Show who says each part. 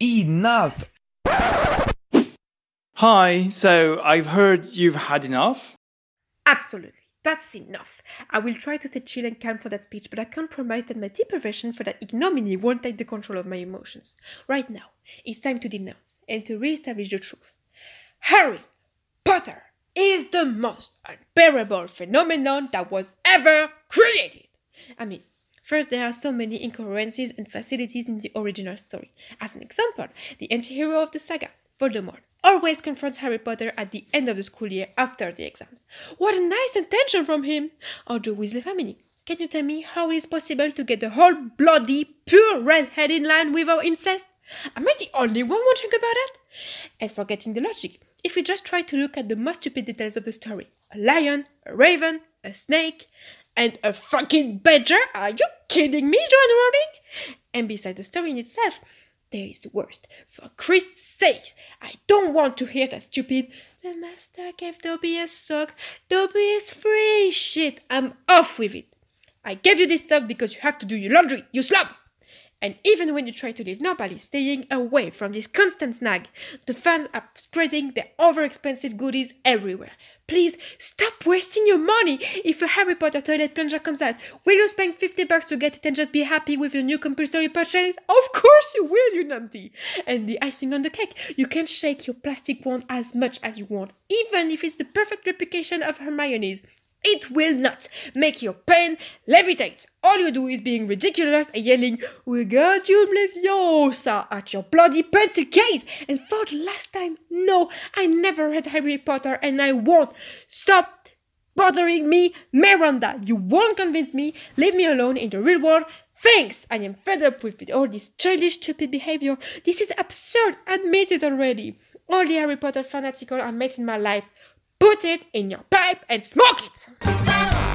Speaker 1: Enough!
Speaker 2: Hi, so I've heard you've had enough?
Speaker 3: Absolutely. That's enough. I will try to stay chill and calm for that speech, but I can't promise that my deprivation for that ignominy won't take the control of my emotions. Right now, it's time to denounce and to re-establish the truth. Harry Potter is the most unbearable phenomenon that was ever created. I mean, First, there are so many incoherencies and facilities in the original story. As an example, the anti-hero of the saga, Voldemort, always confronts Harry Potter at the end of the school year after the exams. What a nice intention from him! Or the Weasley family. Can you tell me how it is possible to get the whole bloody, pure redhead in line without incest? Am I the only one wondering about that? And forgetting the logic, if we just try to look at the most stupid details of the story a lion, a raven, a snake, and a fucking badger? Are you kidding me, Joanne Rowling? And besides the story in itself, there is the worst. For Christ's sake, I don't want to hear that stupid the master gave Dobby a sock, Dobby is free shit. I'm off with it. I gave you this sock because you have to do your laundry, you slob! And even when you try to live normally, staying away from this constant snag, the fans are spreading their over-expensive goodies everywhere. Please stop wasting your money. If a Harry Potter toilet plunger comes out, will you spend 50 bucks to get it and just be happy with your new compulsory purchase? Of course you will, you numpty. And the icing on the cake, you can shake your plastic wand as much as you want, even if it's the perfect replication of Hermione's. It will not make your pen levitate. All you do is being ridiculous and yelling, Wingardium Leviosa at your bloody pencil case. And for the last time, no, I never read Harry Potter and I won't. Stop bothering me, Miranda. You won't convince me. Leave me alone in the real world. Thanks! I am fed up with all this childish, stupid behavior. This is absurd. Admit it already. All the Harry Potter fanatical I met in my life Put it in your pipe and smoke it!